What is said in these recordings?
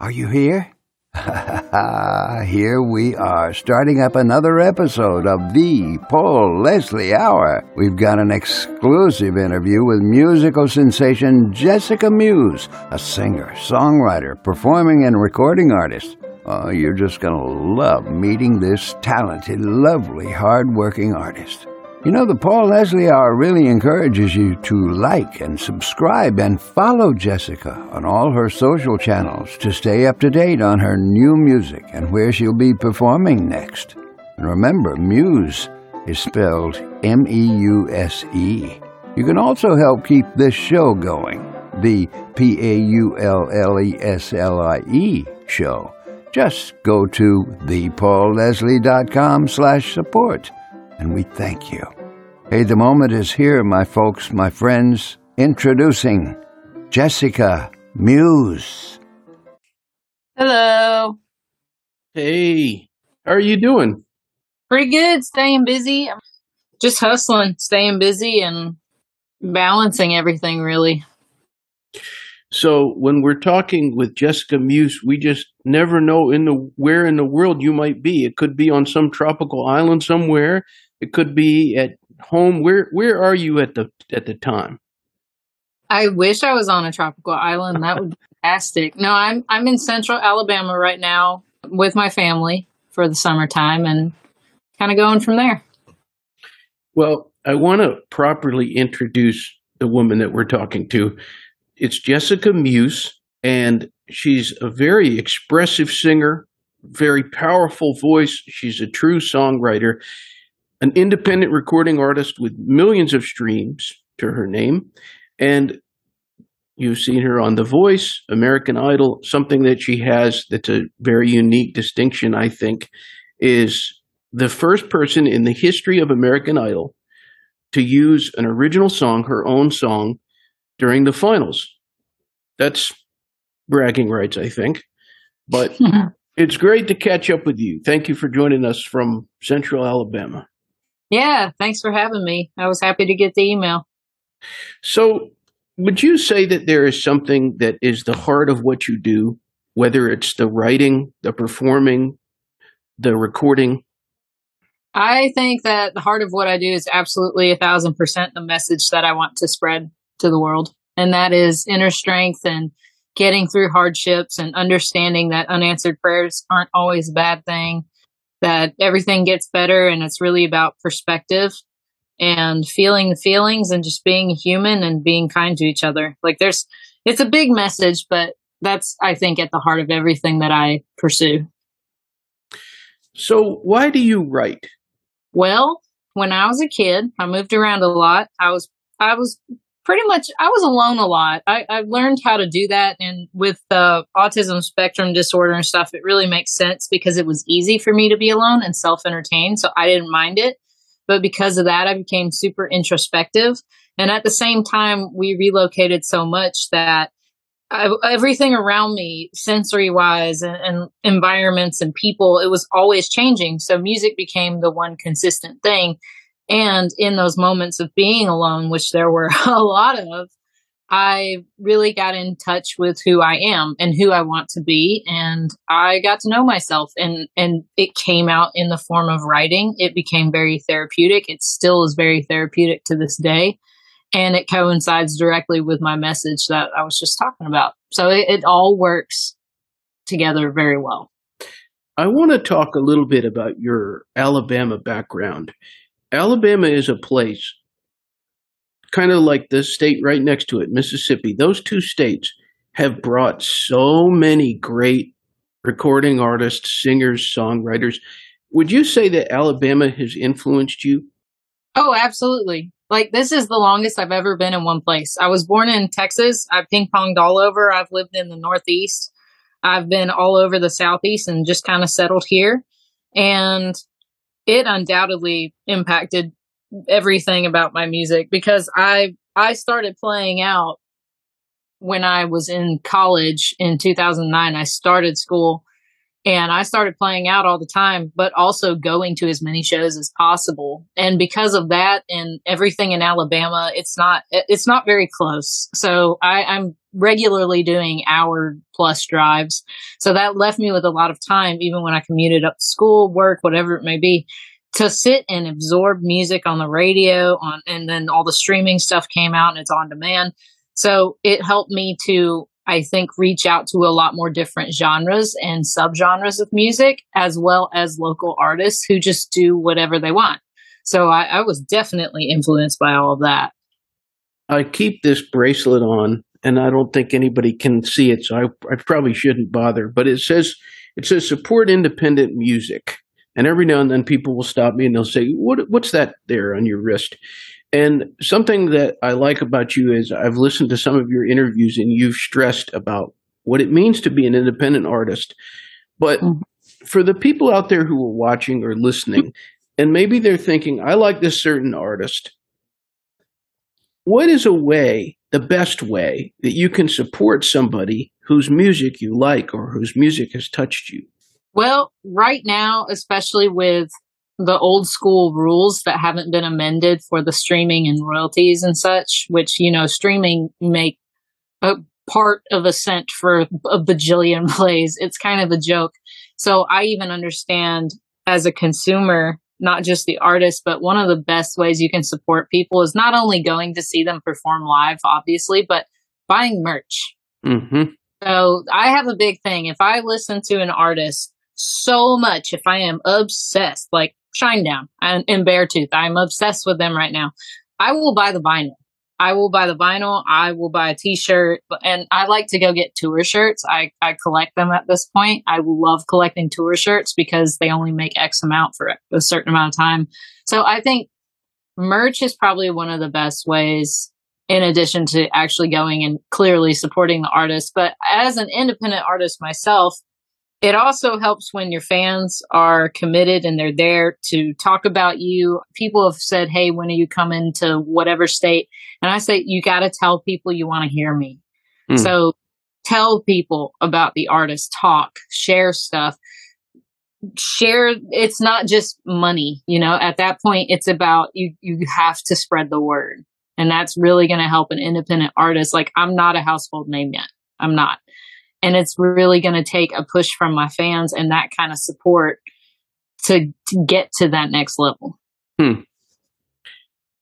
Are you here? here we are, starting up another episode of the Paul Leslie Hour. We've got an exclusive interview with musical sensation Jessica Meuse, a singer, songwriter, performing and recording artist. Oh, you're just gonna love meeting this talented, lovely, hard-working artist. You know, the Paul Leslie Hour really encourages you to like and subscribe and follow Jessica on all her social channels to stay up to date on her new music and where she'll be performing next. And remember, Meuse is spelled M E U S E. You can also help keep this show going, the P A U L L E S L I E show. Just go to thepaulleslie.com slash support and we thank you. Hey, the moment is here, my folks, my friends. Introducing Jessica Meuse. Hello. Hey, how are you doing? Pretty good. Staying busy. Just hustling, staying busy, and balancing everything, really. So, when we're talking with Jessica Meuse, we just never know in the where in the world you might be. It could be on some tropical island somewhere. It could be at home. Where where are you at the at the time? I wish I was on a tropical island. That would be fantastic. No, I'm I'm in central Alabama right now with my family for the summertime and kind of going from there. Well, I want to properly introduce the woman that we're talking to. It's Jessica Meuse, and she's a very expressive singer, very powerful voice. She's a true songwriter an independent recording artist with millions of streams to her name. And you've seen her on The Voice, American Idol. Something that she has that's a very unique distinction, I think, is the first person in the history of American Idol to use an original song, her own song, during the finals. That's bragging rights, I think. But it's great to catch up with you. Thank you for joining us from Central Alabama. Yeah, thanks for having me. I was happy to get the email. So, would you say that there is something that is the heart of what you do, whether it's the writing, the performing, the recording? I think that the heart of what I do is absolutely a thousand percent the message that I want to spread to the world. And that is inner strength and getting through hardships and understanding that unanswered prayers aren't always a bad thing that everything gets better and it's really about perspective and feeling the feelings and just being human and being kind to each other. Like there's, it's a big message, but that's, I think, at the heart of everything that I pursue. So, why do you write? Well, when I was a kid, I moved around a lot. I was, I was pretty much I was alone a lot. I, I learned how to do that, and with the autism spectrum disorder and stuff, it really makes sense because it was easy for me to be alone and self entertained. so I didn't mind it. But because of that, I became super introspective, and at the same time, we relocated so much that I, everything around me, sensory wise, and, and environments and people, it was always changing. So music became the one consistent thing and in those moments of being alone, which there were a lot of, I really got in touch with who I am and who I want to be. And I got to know myself and, and it came out in the form of writing. It became very therapeutic. It still is very therapeutic to this day. And it coincides directly with my message that I was just talking about. So it, it all works together very well. I want to talk a little bit about your Alabama background. Alabama is a place kind of like the state right next to it, Mississippi. Those two states have brought so many great recording artists, singers, songwriters. Would you say that Alabama has influenced you? Oh, absolutely. Like this is the longest I've ever been in one place. I was born in Texas. I've ping ponged all over. I've lived in the Northeast. I've been all over the Southeast and just kind of settled here. And it undoubtedly impacted everything about my music because I I started playing out when I was in college in 2009. I started school And I started playing out all the time, but also going to as many shows as possible. And because of that and everything in Alabama, it's not, it's not very close. So I, I'm regularly doing hour plus drives. So that left me with a lot of time, even when I commuted up to school, work, whatever it may be, to sit and absorb music on the radio on, and then all the streaming stuff came out and it's on demand. So it helped me to I think, reach out to a lot more different genres and subgenres of music, as well as local artists who just do whatever they want. So I, I was definitely influenced by all of that. I keep this bracelet on, and I don't think anybody can see it, so I, I probably shouldn't bother. But it says it says support independent music, and every now and then people will stop me and they'll say, "What what's that there on your wrist?" And something that I like about you is I've listened to some of your interviews and you've stressed about what it means to be an independent artist. But mm-hmm. for the people out there who are watching or listening, and maybe they're thinking, I like this certain artist. What is a way, the best way, that you can support somebody whose music you like or whose music has touched you? Well, right now, especially with the old school rules that haven't been amended for the streaming and royalties and such, which, you know, streaming make a part of a cent for a bajillion plays. It's kind of a joke. So I even understand as a consumer, not just the artist, but one of the best ways you can support people is not only going to see them perform live, obviously, but buying merch. Mm-hmm. So I have a big thing. If I listen to an artist so much, if I am obsessed, like Shinedown and, and Beartooth. I'm obsessed with them right now. I will buy the vinyl. I will buy the vinyl. I will buy a t-shirt and I like to go get tour shirts. I, I collect them at this point. I love collecting tour shirts because they only make X amount for a certain amount of time. So I think merch is probably one of the best ways in addition to actually going and clearly supporting the artist. But as an independent artist myself, it also helps when your fans are committed and they're there to talk about you. People have said, Hey, when are you coming to whatever state? And I say, you got to tell people you want to hear me. Mm. So tell people about the artist, talk, share stuff. Share, it's not just money, you know, at that point, it's about you, you have to spread the word. And that's really going to help an independent artist. Like, I'm not a household name yet. I'm not. And it's really going to take a push from my fans and that kind of support to, to get to that next level. Hmm.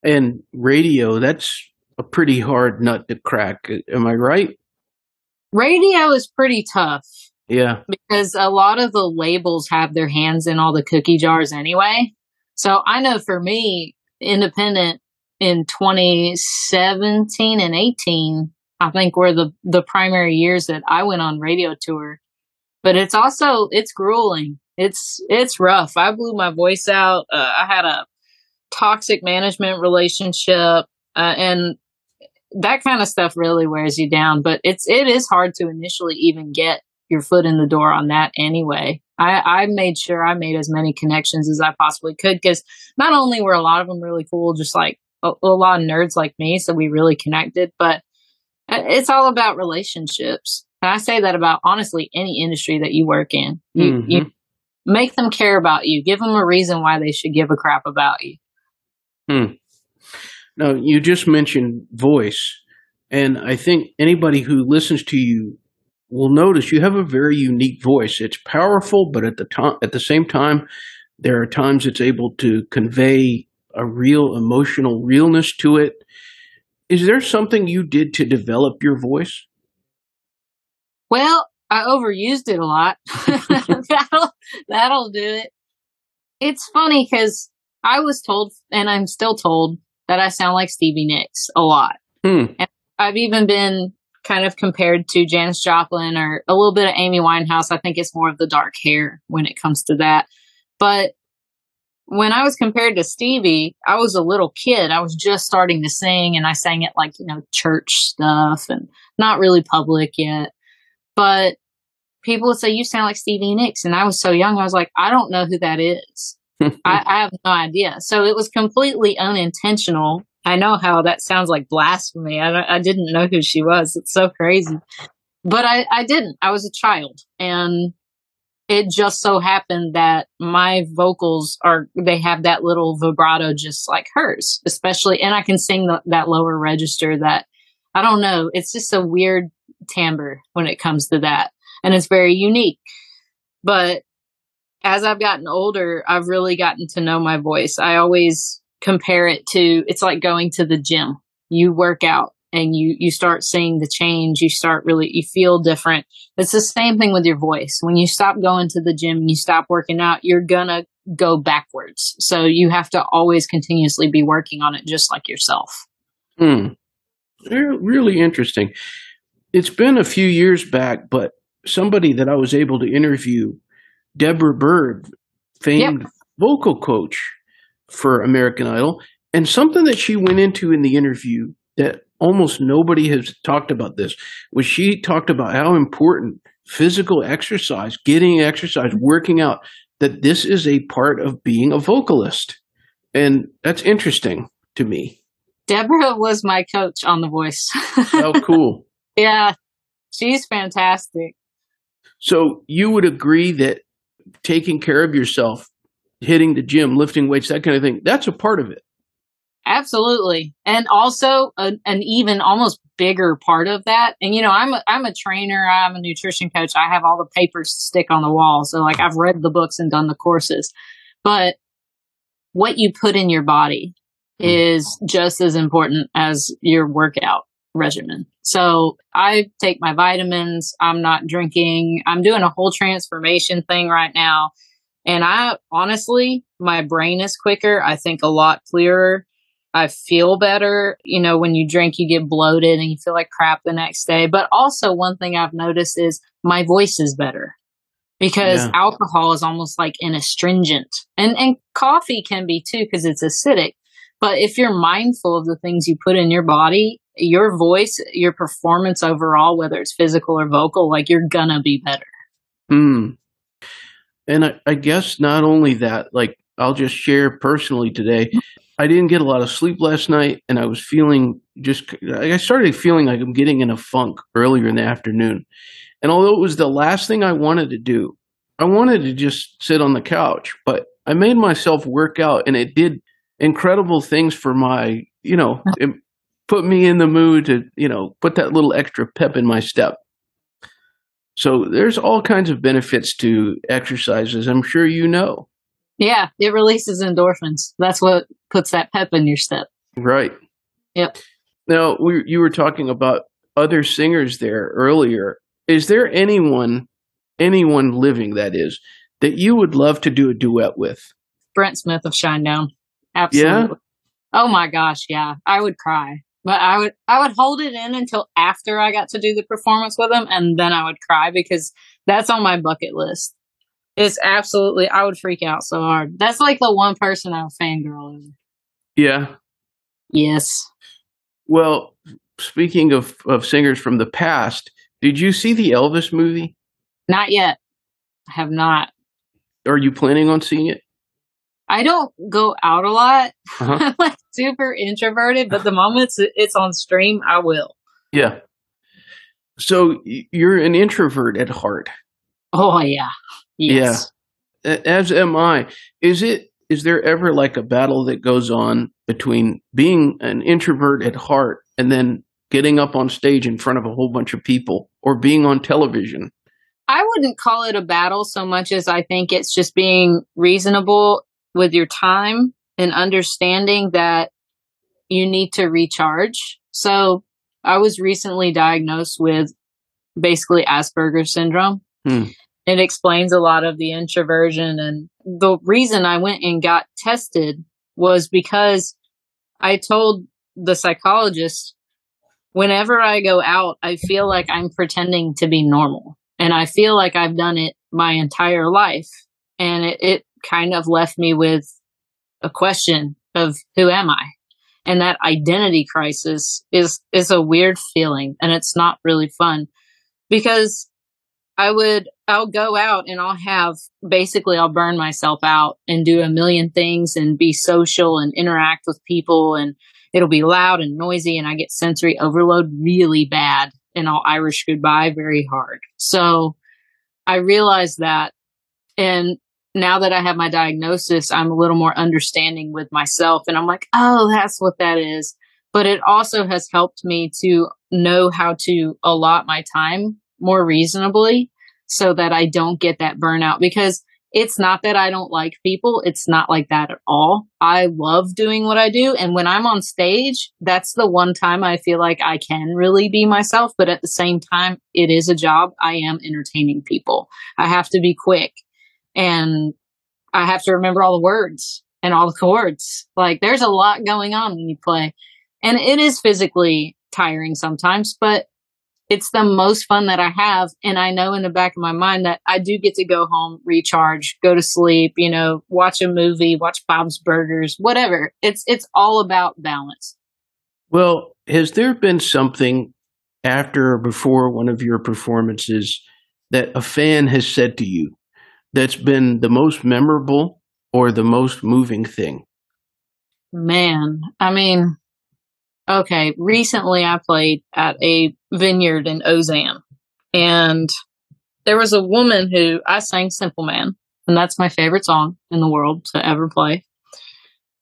And radio, that's a pretty hard nut to crack. Am I right? Radio is pretty tough. Yeah. Because a lot of the labels have their hands in all the cookie jars anyway. So I know for me, independent in 2017 and 18, I think were the the primary years that I went on radio tour. But it's also it's grueling. It's it's rough. I blew my voice out. Uh, I had a toxic management relationship, uh, and that kind of stuff really wears you down. But it's it is hard to initially even get your foot in the door on that anyway. I, I made sure I made as many connections as I possibly could because not only were a lot of them really cool, just like a, a lot of nerds like me, so we really connected, but it's all about relationships. And I say that about honestly any industry that you work in. You, mm-hmm. you make them care about you. Give them a reason why they should give a crap about you. Hmm. Now, you just mentioned voice. And I think anybody who listens to you will notice you have a very unique voice. It's powerful, but at the time, at the same time, there are times it's able to convey a real emotional realness to it. Is there something you did to develop your voice? Well, I overused it a lot. that'll, that'll do it. It's funny because I was told, and I'm still told, that I sound like Stevie Nicks a lot. Hmm. And I've even been kind of compared to Janis Joplin or a little bit of Amy Winehouse. I think it's more of the dark hair when it comes to that. But when I was compared to Stevie, I was a little kid. I was just starting to sing and I sang it like, you know, church stuff and not really public yet. But people would say, You sound like Stevie Nicks. And I was so young, I was like, I don't know who that is. I, I have no idea. So it was completely unintentional. I know how that sounds like blasphemy. I, I didn't know who she was. It's so crazy. But I, I didn't. I was a child. And it just so happened that my vocals are they have that little vibrato just like hers especially and i can sing the, that lower register that i don't know it's just a weird timbre when it comes to that and it's very unique. But as i've gotten older i've really gotten to know my voice. I always compare it to it's like going to the gym. You work out and you you start seeing the change you start really you feel different. It's the same thing with your voice. When you stop going to the gym and you stop working out you're gonna go backwards. So you have to always continuously be working on it just like yourself. Hmm. really interesting. It's been a few years back but somebody that i was able to interview Debra Byrd famed yep. vocal coach for american idol and something that she went into in the interview that almost nobody has talked about this was she talked about how important physical exercise, getting exercise, working out, that this is a part of being a vocalist. And that's interesting to me. Deborah was my coach on The Voice. How oh, cool. Yeah, she's fantastic. So you would agree that taking care of yourself, hitting the gym, lifting weights, that kind of thing, that's a part of it. Absolutely. And also a, an even almost bigger part of that. And you know, I'm a, I'm a trainer, I'm a nutrition coach. I have all the papers to stick on the wall. So like I've read the books and done the courses. But what you put in your body mm. is just as important as your workout regimen. So I take my vitamins, I'm not drinking, I'm doing a whole transformation thing right now. And I honestly, my brain is quicker. I think a lot clearer. I feel better. You know, when you drink, you get bloated and you feel like crap the next day. But also, one thing I've noticed is my voice is better because yeah. alcohol is almost like an astringent, and and coffee can be too because it's acidic. But if you're mindful of the things you put in your body, your voice, your performance overall, whether it's physical or vocal, like you're gonna be better. Hmm. And I, I guess not only that, like I'll just share personally today. I didn't get a lot of sleep last night, and I was feeling just. I started feeling like I'm getting in a funk earlier in the afternoon, and although it was the last thing I wanted to do, I wanted to just sit on the couch. But I made myself work out, and it did incredible things for my. You know, it put me in the mood to you know put that little extra pep in my step. So there's all kinds of benefits to exercises. I'm sure you know. Yeah, it releases endorphins. That's what puts that pep in your step. Right. Yep. Now, we, you were talking about other singers there earlier. Is there anyone, anyone living that is, that you would love to do a duet with? Brent Smith of Shinedown. Absolutely. Yeah? Oh my gosh, yeah. I would cry. But I would I would hold it in until after I got to do the performance with him and then I would cry because that's on my bucket list. It's absolutely, I would freak out so hard. That's like the one person I'm fangirl over. Yeah. Yes. Well, speaking of, of singers from the past, did you see the Elvis movie? Not yet. I have not. Are you planning on seeing it? I don't go out a lot. Uh-huh. I'm like super introverted, but the moment it's on stream, I will. Yeah. So you're an introvert at heart. Oh yeah. Yes. Yeah. As am I. Is it is there ever like a battle that goes on between being an introvert at heart and then getting up on stage in front of a whole bunch of people or being on television? I wouldn't call it a battle so much as I think it's just being reasonable with your time and understanding that you need to recharge. So I was recently diagnosed with basically Asperger's syndrome. Hmm it explains a lot of the introversion. And the reason I went and got tested was because I told the psychologist, whenever I go out, I feel like I'm pretending to be normal. And I feel like I've done it my entire life. And it, it kind of left me with a question of who am I? And that identity crisis is, is a weird feeling and it's not really fun because I would, I'll go out and I'll have basically, I'll burn myself out and do a million things and be social and interact with people. And it'll be loud and noisy and I get sensory overload really bad and I'll Irish goodbye very hard. So I realized that And now that I have my diagnosis, I'm a little more understanding with myself. And I'm like, oh, that's what that is. But it also has helped me to know how to allot my time more reasonably so that I don't get that burnout because it's not that I don't like people. It's not like that at all. I love doing what I do. And when I'm on stage, that's the one time I feel like I can really be myself. But at the same time, it is a job. I am entertaining people. I have to be quick and I have to remember all the words and all the chords. Like there's a lot going on when you play and it is physically tiring sometimes, but it's the most fun that I have. And I know in the back of my mind that I do get to go home, recharge, go to sleep, you know, watch a movie, watch Bob's Burgers, whatever. It's, it's all about balance. Well, has there been something after or before one of your performances that a fan has said to you that's been the most memorable or the most moving thing? Man, I mean, okay, recently I played at a vineyard in Ozan, and there was a woman who I sang Simple Man, and that's my favorite song in the world to ever play.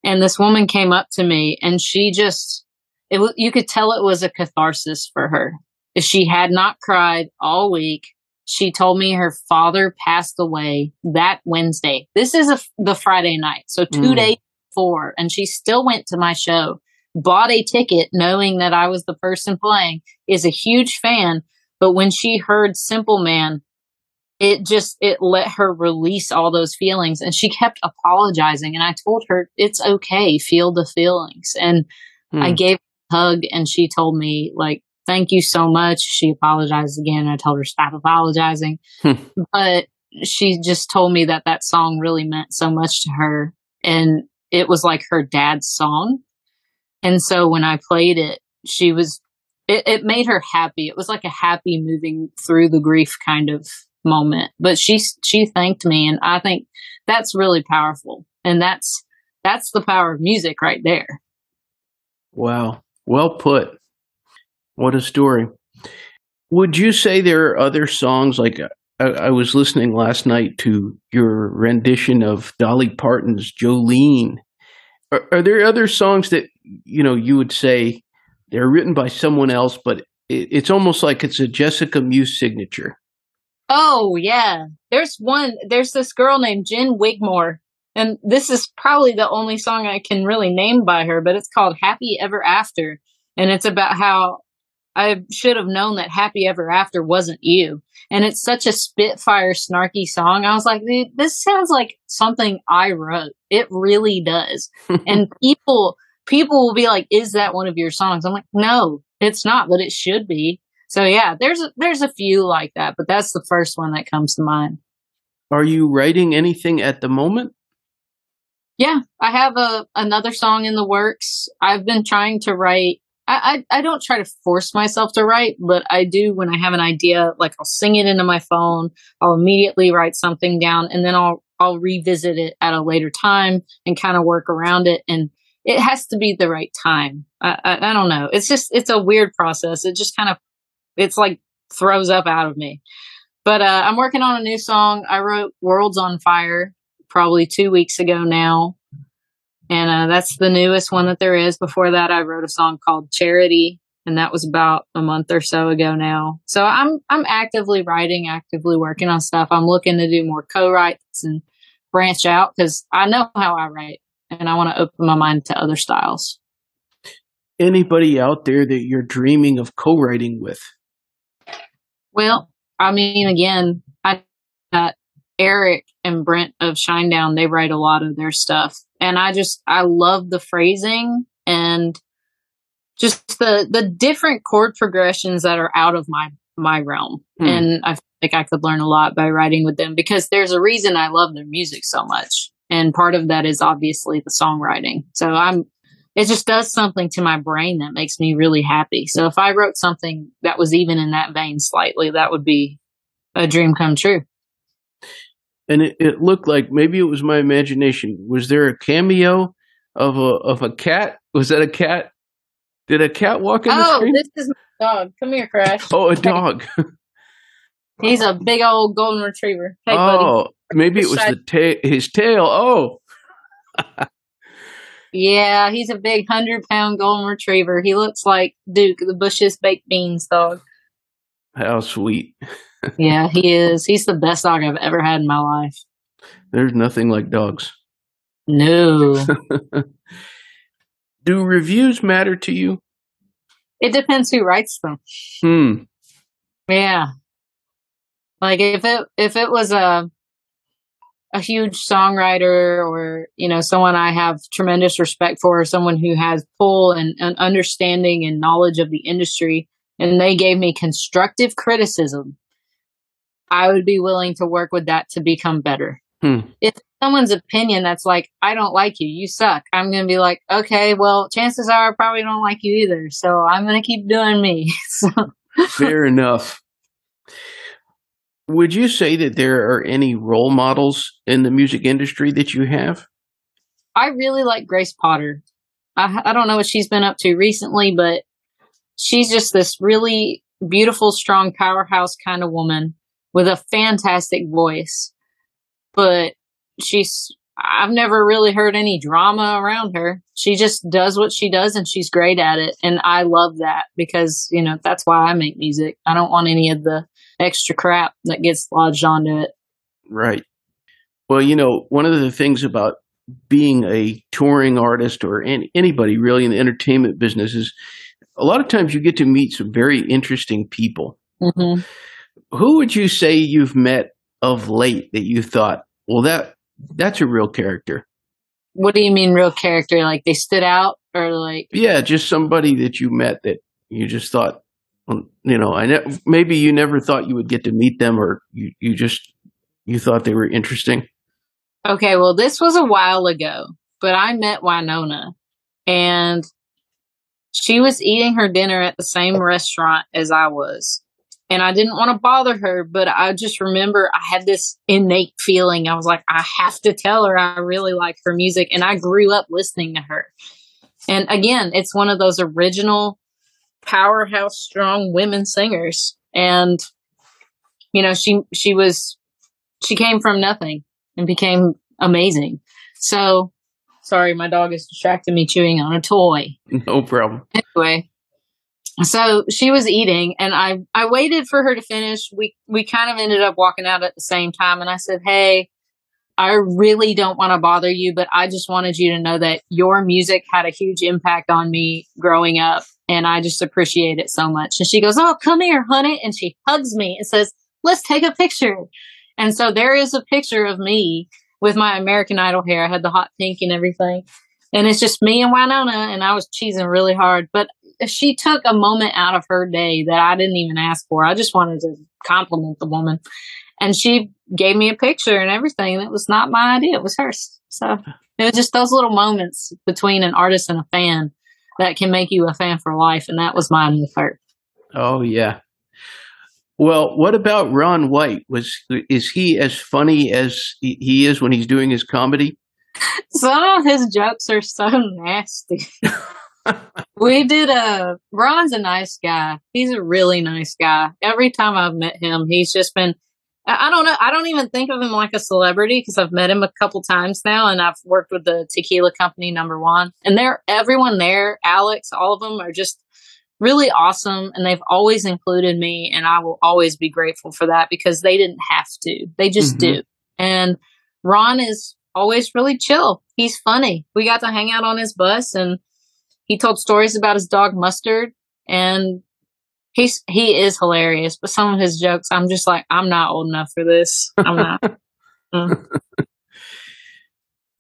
And this woman came up to me, and she just, it you could tell it was a catharsis for her. If she had not cried all week, she told me her father passed away that Wednesday. This is a, the Friday night. So two mm. days before. And she still went to my show, bought a ticket knowing that I was the person playing, is a huge fan. But when she heard Simple Man, it just, it let her release all those feelings. And she kept apologizing. And I told her, it's okay. Feel the feelings. And mm. I gave a hug and she told me like, thank you so much. She apologized again. I told her stop apologizing, hmm. but she just told me that that song really meant so much to her and it was like her dad's song. And so when I played it, she was, it, it made her happy. It was like a happy moving through the grief kind of moment, but she, she thanked me. And I think that's really powerful. And that's, that's the power of music right there. Wow. Well put. What a story. Would you say there are other songs like uh, I, I was listening last night to your rendition of Dolly Parton's Jolene. Are, are, there other songs that you know you would say they're written by someone else, but it, it's almost like it's a Jessica Meuse signature? Oh yeah, there's one. There's this girl named Jen Wigmore, and this is probably the only song I can really name by her, but it's called Happy Ever After, and it's about how I should have known that Happy Ever After wasn't you. And it's such a spitfire, snarky song. I was like, dude, this sounds like something I wrote. It really does. and people, people will be like, is that one of your songs? I'm like, no, it's not, but it should be. So yeah, there's a, there's a few like that, but that's the first one that comes to mind. Are you writing anything at the moment? Yeah, I have a another song in the works. I've been trying to write I, I, I don't try to force myself to write, but I do when I have an idea, like I'll sing it into my phone. I'll immediately write something down and then I'll, I'll revisit it at a later time and kind of work around it. And it has to be the right time. I, I, I don't know. It's just, it's a weird process. It just kind of, it's like throws up out of me. But, uh, I'm working on a new song. I wrote Worlds on Fire probably two weeks ago now and uh, that's the newest one that there is. Before that, I wrote a song called Charity, and that was about a month or so ago now. So I'm I'm actively writing, actively working on stuff. I'm looking to do more co-writes and branch out because I know how I write, and I want to open my mind to other styles. Anybody out there that you're dreaming of co-writing with? Well, I mean, again, I Eric and Brent of Shinedown. They write a lot of their stuff and I just I love the phrasing and just the the different chord progressions that are out of my my realm. Hmm. And I think I could learn a lot by writing with them because there's a reason I love their music so much. And part of that is obviously the songwriting. So I'm it just does something to my brain that makes me really happy. So if I wrote something that was even in that vein slightly, that would be a dream come true and it, it, looked like maybe it was my imagination. Was there a cameo of a of a cat? Was that a cat? Did a cat walk in oh, the screen? this is my dog. Come here, Crash. oh, a dog. He's a big old golden retriever. Hey, oh, buddy. maybe it was the ta- his tail. Oh, Yeah, he's a big hundred pound golden retriever. He looks like Duke, the Bush's baked beans dog. how sweet. Yeah, he is. He's the best dog I've ever had in my life. There's nothing like dogs. No. Do reviews matter to you? it depends who writes them. Hmm. Yeah. Like if it if it was a a huge songwriter or you know someone I have tremendous respect for, someone who has pull and, and understanding and knowledge of the industry, and they gave me constructive criticism, I would be willing to work with that to become better. Hmm. If someone's opinion that's like, I don't like you, you suck, I'm gonna be like, okay, well, chances are I probably don't like you either, so I'm gonna keep doing me. so Fair enough. Would you say that there are any role models in the music industry that you have? I really like Grace Potter. I, I don't know what she's been up to recently, but she's just this really beautiful, strong powerhouse kind of woman with a fantastic voice. But she's, I've never really heard any drama around her. She just does what she does and she's great at it. And I love that because, you know, that's why I make music. I don't want any of the extra crap that gets lodged onto it. Right. Well, you know, one of the things about being a touring artist or any, anybody really in the entertainment business is a lot of times you get to meet some very interesting people. hmm Who would you say you've met of late that you thought, well, that that's a real character? What do you mean real character? Like they stood out or like, Yeah, just somebody that you met that you just thought, you know, I ne- maybe you never thought you would get to meet them, or you you just you thought they were interesting. Okay, well, this was a while ago, but I met Winona and she was eating her dinner at the same restaurant as I was. And I didn't want to bother her, but I just remember I had this innate feeling. I was like, I have to tell her I really like her music. And I grew up listening to her. And again, it's one of those original powerhouse, strong women singers. And, you know, she, she was, she came from nothing and became amazing. So, sorry, my dog is distracting me chewing on a toy. No problem. Anyway, so she was eating, and I I waited for her to finish. We we kind of ended up walking out at the same time, and I said, "Hey." I really don't want to bother you, but I just wanted you to know that your music had a huge impact on me growing up, and I just appreciate it so much. And she goes, Oh, come here, honey. And she hugs me and says, Let's take a picture. And so there is a picture of me with my American Idol hair. I had the hot pink and everything. And it's just me and Winona, and I was cheesing really hard. But she took a moment out of her day that I didn't even ask for. I just wanted to compliment the woman. And she gave me a picture and everything. It was not my idea, it was hers. So it was just those little moments between an artist and a fan that can make you a fan for life. And that was mine with her. Oh yeah. Well, what about Ron White? Was is he as funny as he he is when he's doing his comedy? Some of his jokes are so nasty. we did a Ron's a nice guy. He's a really nice guy. Every time I've met him, he's just been I don't know. I don't even think of him like a celebrity because I've met him a couple times now, and I've worked with the tequila company Number Juan, and they're everyone there, Alex, all of them are just really awesome, and they've always included me, and I will always be grateful for that because they didn't have to, they just Mhm. do. And Ron is always really chill. He's funny. We got to hang out on his bus, and he told stories about his dog Mustard, and he's he is hilarious. But some of his jokes, I'm just like, I'm not old enough for this. I'm not. Mm.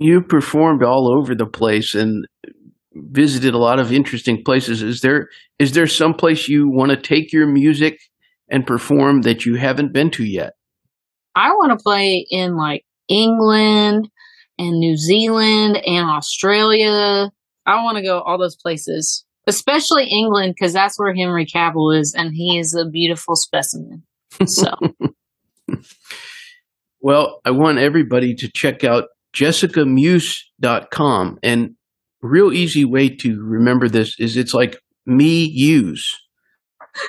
You performed all over the place and visited a lot of interesting places. Is there is there some place you want to take your music and perform that you haven't been to yet? I want to play in like England and New Zealand and Australia. I want to go all those places, especially England because that's where Henry Cavill is, and he is a beautiful specimen. So Well, I want everybody to check out jessicameuse.com. And real easy way to remember this is it's like me use.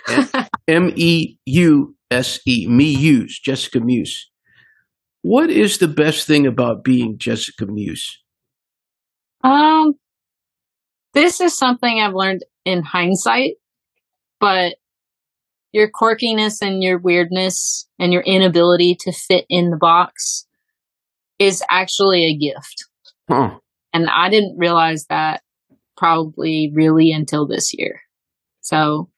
M E U S E me use, Jessica Meuse. What is the best thing about being Jessica Meuse? Um, this is something I've learned in hindsight, but your quirkiness and your weirdness and your inability to fit in the box is actually a gift. Huh. And I didn't realize that probably really until this year. So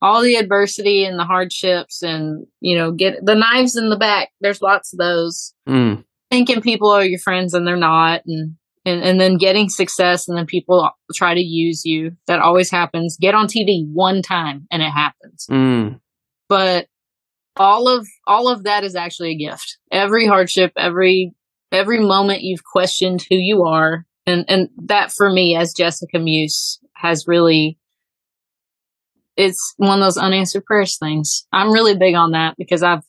all the adversity and the hardships and, you know, get the knives in the back. There's lots of those. Mm. Thinking people are your friends and they're not. And, and, and then getting success and then people try to use you. That always happens. Get on TV one time and it happens. Mm. But all of, all of that is actually a gift. Every hardship, every, every moment you've questioned who you are. And, and that for me as Jessica Meuse has really it's one of those unanswered prayers things. I'm really big on that because I've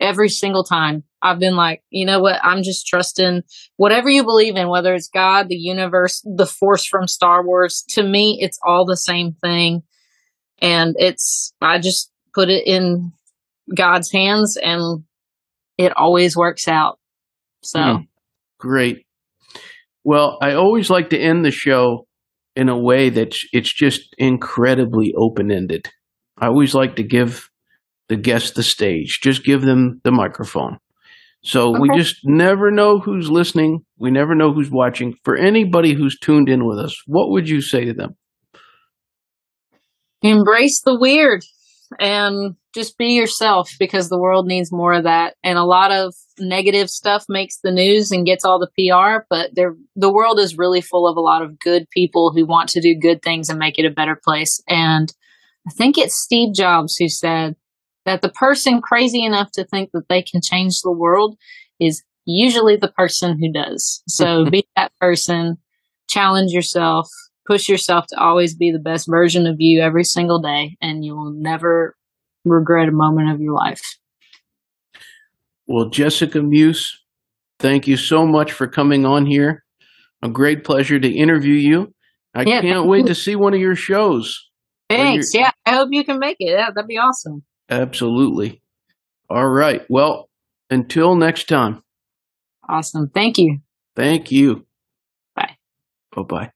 every single time I've been like, you know what? I'm just trusting whatever you believe in, whether it's God, the universe, the force from Star Wars. To me, it's all the same thing. And it's, I just put it in God's hands and it always works out. So Mm. Great. Well, I always like to end the show in a way that it's just incredibly open ended. I always like to give the guest the stage, just give them the microphone. So we just never know who's listening. We never know who's watching. For anybody who's tuned in with us, what would you say to them? embrace the weird and just be yourself because the world needs more of that. And a lot of negative stuff makes the news and gets all the PR, but there, the world is really full of a lot of good people who want to do good things and make it a better place. And I think it's Steve Jobs who said that the person crazy enough to think that they can change the world is usually the person who does. So be that person, challenge yourself, push yourself to always be the best version of you every single day, and you will never regret a moment of your life. Well, Jessica Meuse, thank you so much for coming on here. A great pleasure to interview you. I Yeah, can't wait you. to see one of your shows. Thanks. Yeah, I hope you can make it. Yeah, that'd be awesome. Absolutely. All right. Well, until next time, Awesome. Thank you. thank you. Bye. Bye bye.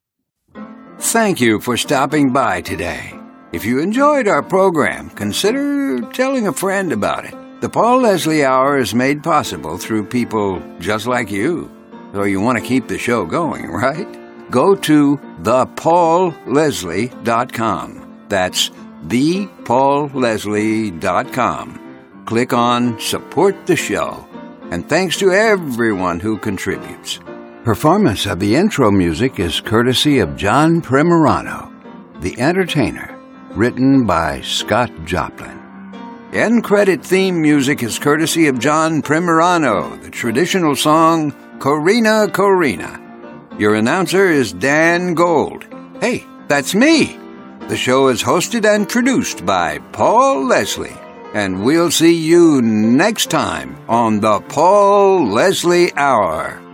Thank you for stopping by today. If you enjoyed our program, consider telling a friend about it. The Paul Leslie Hour is made possible through people just like you. So you want to keep the show going, right? Go to thepaulleslie.com. That's thepaulleslie.com. Click on Support the Show. And thanks to everyone who contributes. Performance of the intro music is courtesy of John Primorano, The Entertainer, written by Scott Joplin. End credit theme music is courtesy of John Primorano, the traditional song Corina Corina. Your announcer is Dan Gold. Hey, that's me. The show is hosted and produced by Paul Leslie. And we'll see you next time on the Paul Leslie Hour.